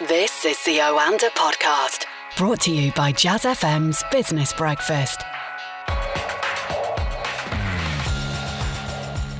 This is the Oanda podcast, brought to you by Jazz FM's Business Breakfast.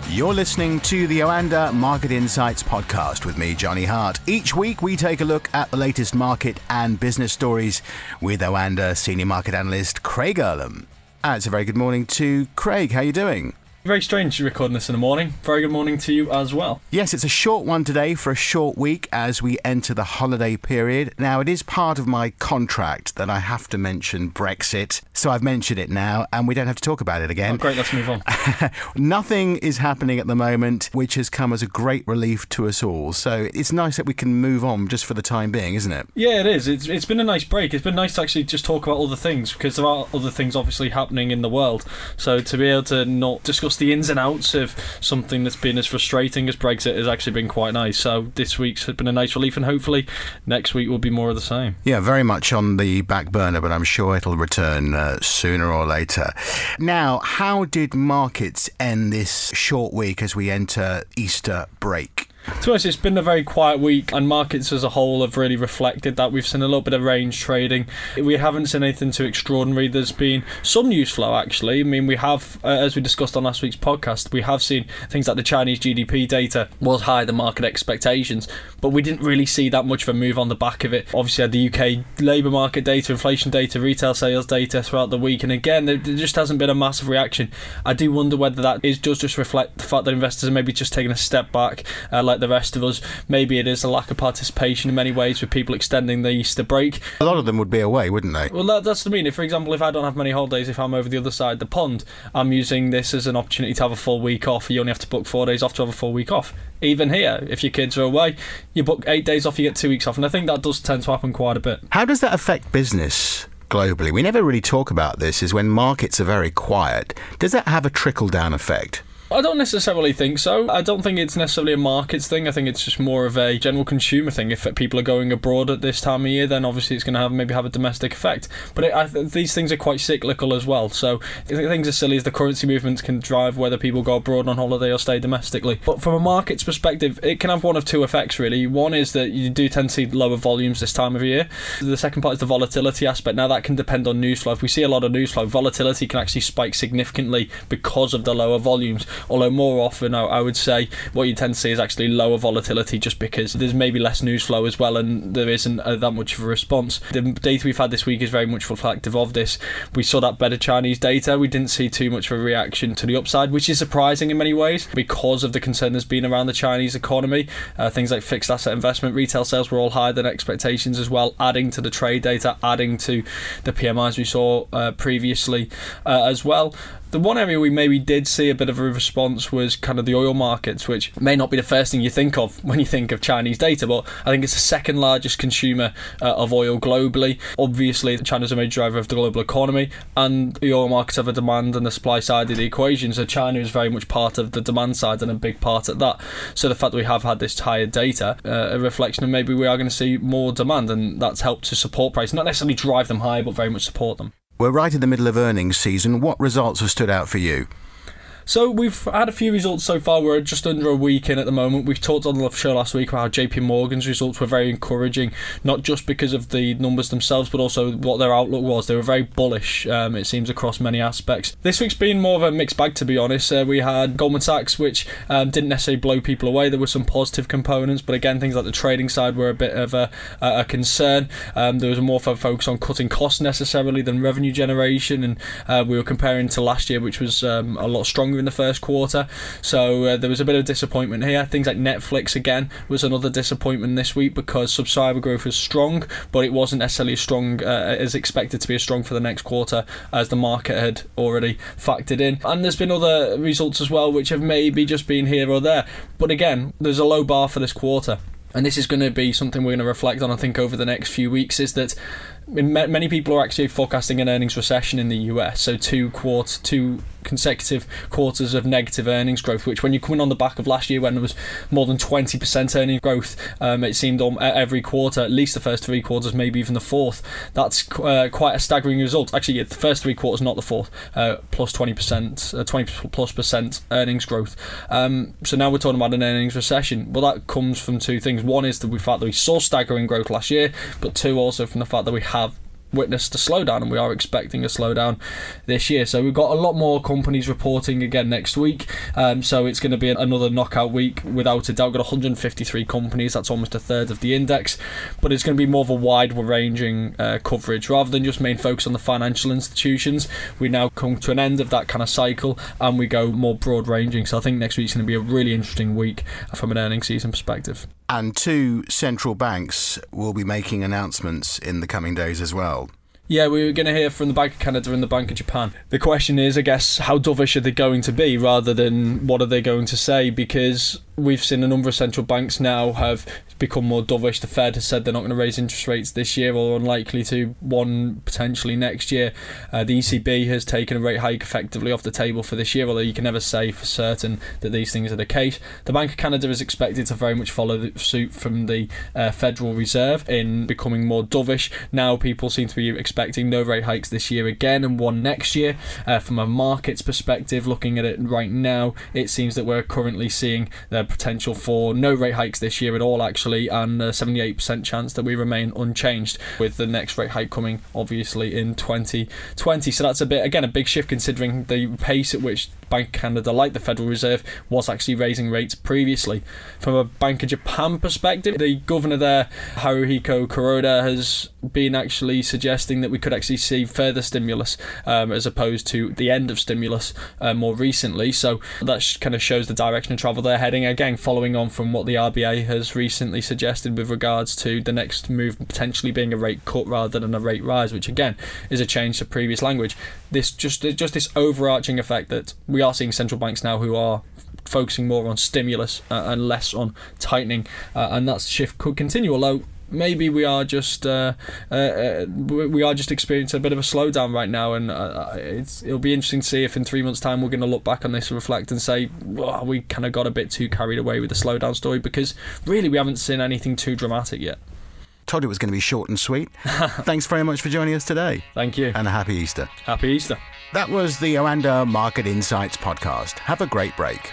You're listening to the Oanda Market Insights podcast with me, Johnny Hart. Each week, we take a look at the latest market and business stories with Oanda senior market analyst Craig Erlam. Uh, it's a very good morning to Craig. How are you doing? Very strange recording this in the morning. Very good morning to you as well. Yes, it's a short one today for a short week as we enter the holiday period. Now, it is part of my contract that I have to mention Brexit, so I've mentioned it now and we don't have to talk about it again. Oh, great, let's move on. Nothing is happening at the moment, which has come as a great relief to us all. So it's nice that we can move on just for the time being, isn't it? Yeah, it is. It's, it's been a nice break. It's been nice to actually just talk about other things because there are other things obviously happening in the world. So to be able to not discuss the ins and outs of something that's been as frustrating as Brexit has actually been quite nice. So this week's been a nice relief, and hopefully next week will be more of the same. Yeah, very much on the back burner, but I'm sure it'll return uh, sooner or later. Now, how did markets end this short week as we enter Easter break? To us, it's been a very quiet week, and markets as a whole have really reflected that. We've seen a little bit of range trading. We haven't seen anything too extraordinary. There's been some news flow, actually. I mean, we have, uh, as we discussed on last week's podcast, we have seen things like the Chinese GDP data was higher than market expectations, but we didn't really see that much of a move on the back of it. Obviously, had the UK labour market data, inflation data, retail sales data throughout the week, and again, there just hasn't been a massive reaction. I do wonder whether that is does just reflect the fact that investors are maybe just taking a step back, uh, like the rest of us. Maybe it is a lack of participation in many ways with people extending the Easter break. A lot of them would be away, wouldn't they? Well, that, that's the meaning. for example, if I don't have many holidays, if I'm over the other side of the pond, I'm using this as an opportunity to have a full week off. You only have to book four days off to have a full week off. Even here, if your kids are away, you book eight days off, you get two weeks off. And I think that does tend to happen quite a bit. How does that affect business? Globally, we never really talk about this. Is when markets are very quiet. Does that have a trickle down effect? I don't necessarily think so. I don't think it's necessarily a markets thing. I think it's just more of a general consumer thing. If people are going abroad at this time of year, then obviously it's going to have maybe have a domestic effect. But it, these things are quite cyclical as well. So things as silly as the currency movements can drive whether people go abroad on holiday or stay domestically. But from a markets perspective, it can have one of two effects really. One is that you do tend to see lower volumes this time of year. The second part is the volatility aspect. Now that can depend on news flow. If we see a lot of news flow, volatility can actually spike significantly because of the lower volumes although more often I, I, would say what you tend to see is actually lower volatility just because there's maybe less news flow as well and there isn't uh, that much of a response. The data we've had this week is very much reflective of this. We saw that better Chinese data. We didn't see too much of a reaction to the upside, which is surprising in many ways because of the concern there's been around the Chinese economy. Uh, things like fixed asset investment, retail sales were all higher than expectations as well, adding to the trade data, adding to the PMIs we saw uh, previously uh, as well. The one area we maybe did see a bit of a response was kind of the oil markets, which may not be the first thing you think of when you think of Chinese data, but I think it's the second largest consumer uh, of oil globally. Obviously, China's a major driver of the global economy, and the oil markets have a demand and the supply side of the equation. So China is very much part of the demand side and a big part at that. So the fact that we have had this higher data, uh, a reflection of maybe we are going to see more demand, and that's helped to support price, not necessarily drive them higher, but very much support them. We're right in the middle of earnings season. What results have stood out for you? So we've had a few results so far. We're just under a week in at the moment. We've talked on the show last week about how JP Morgan's results were very encouraging, not just because of the numbers themselves, but also what their outlook was. They were very bullish, um, it seems, across many aspects. This week's been more of a mixed bag, to be honest. Uh, we had Goldman Sachs, which um, didn't necessarily blow people away. There were some positive components, but again, things like the trading side were a bit of a, a concern. Um, there was more of a focus on cutting costs necessarily than revenue generation, and uh, we were comparing to last year, which was um, a lot stronger in the first quarter. So uh, there was a bit of disappointment here. Things like Netflix again was another disappointment this week because subscriber growth was strong, but it wasn't necessarily as strong uh, as expected to be as strong for the next quarter as the market had already factored in. And there's been other results as well which have maybe just been here or there. But again, there's a low bar for this quarter and this is going to be something we're going to reflect on, I think, over the next few weeks, is that many people are actually forecasting an earnings recession in the US. So two quarter, two consecutive quarters of negative earnings growth, which when you come on the back of last year when there was more than 20% earnings growth, um, it seemed on every quarter, at least the first three quarters, maybe even the fourth. That's uh, quite a staggering result. Actually, the first three quarters, not the fourth, uh, plus 20%, uh, 20 plus percent earnings growth. Um, so now we're talking about an earnings recession. Well, that comes from two things. One is the fact that we saw staggering growth last year, but two also from the fact that we have witnessed a slowdown, and we are expecting a slowdown this year. So we've got a lot more companies reporting again next week. Um, so it's going to be another knockout week without a doubt. We've got 153 companies. That's almost a third of the index, but it's going to be more of a wide-ranging uh, coverage rather than just main focus on the financial institutions. We now come to an end of that kind of cycle, and we go more broad-ranging. So I think next week's going to be a really interesting week from an earnings season perspective. And two central banks will be making announcements in the coming days as well. Yeah, we were going to hear from the Bank of Canada and the Bank of Japan. The question is, I guess, how dovish are they going to be rather than what are they going to say? Because we've seen a number of central banks now have become more dovish. The Fed has said they're not going to raise interest rates this year or unlikely to, one potentially next year. Uh, the ECB has taken a rate hike effectively off the table for this year, although you can never say for certain that these things are the case. The Bank of Canada is expected to very much follow suit from the uh, Federal Reserve in becoming more dovish. Now people seem to be expecting no rate hikes this year again and one next year. Uh, from a markets perspective, looking at it right now, it seems that we're currently seeing the potential for no rate hikes this year at all, actually and a 78% chance that we remain unchanged with the next rate hike coming obviously in 2020. So that's a bit, again, a big shift considering the pace at which Bank Canada, like the Federal Reserve, was actually raising rates previously. From a Bank of Japan perspective, the governor there, Haruhiko Kuroda, has been actually suggesting that we could actually see further stimulus um, as opposed to the end of stimulus uh, more recently. So that kind of shows the direction of travel they're heading. Again, following on from what the RBA has recently suggested with regards to the next move potentially being a rate cut rather than a rate rise, which again is a change to previous language. This just just this overarching effect that we are seeing central banks now who are focusing more on stimulus uh, and less on tightening, uh, and that shift could continue. Although maybe we are just uh, uh, uh we are just experiencing a bit of a slowdown right now, and uh, it'll be interesting to see if in three months' time we're going to look back on this and reflect and say well, we kind of got a bit too carried away with the slowdown story because really we haven't seen anything too dramatic yet. Told you it was going to be short and sweet. Thanks very much for joining us today. Thank you. And a happy Easter. Happy Easter. That was the Oanda Market Insights podcast. Have a great break.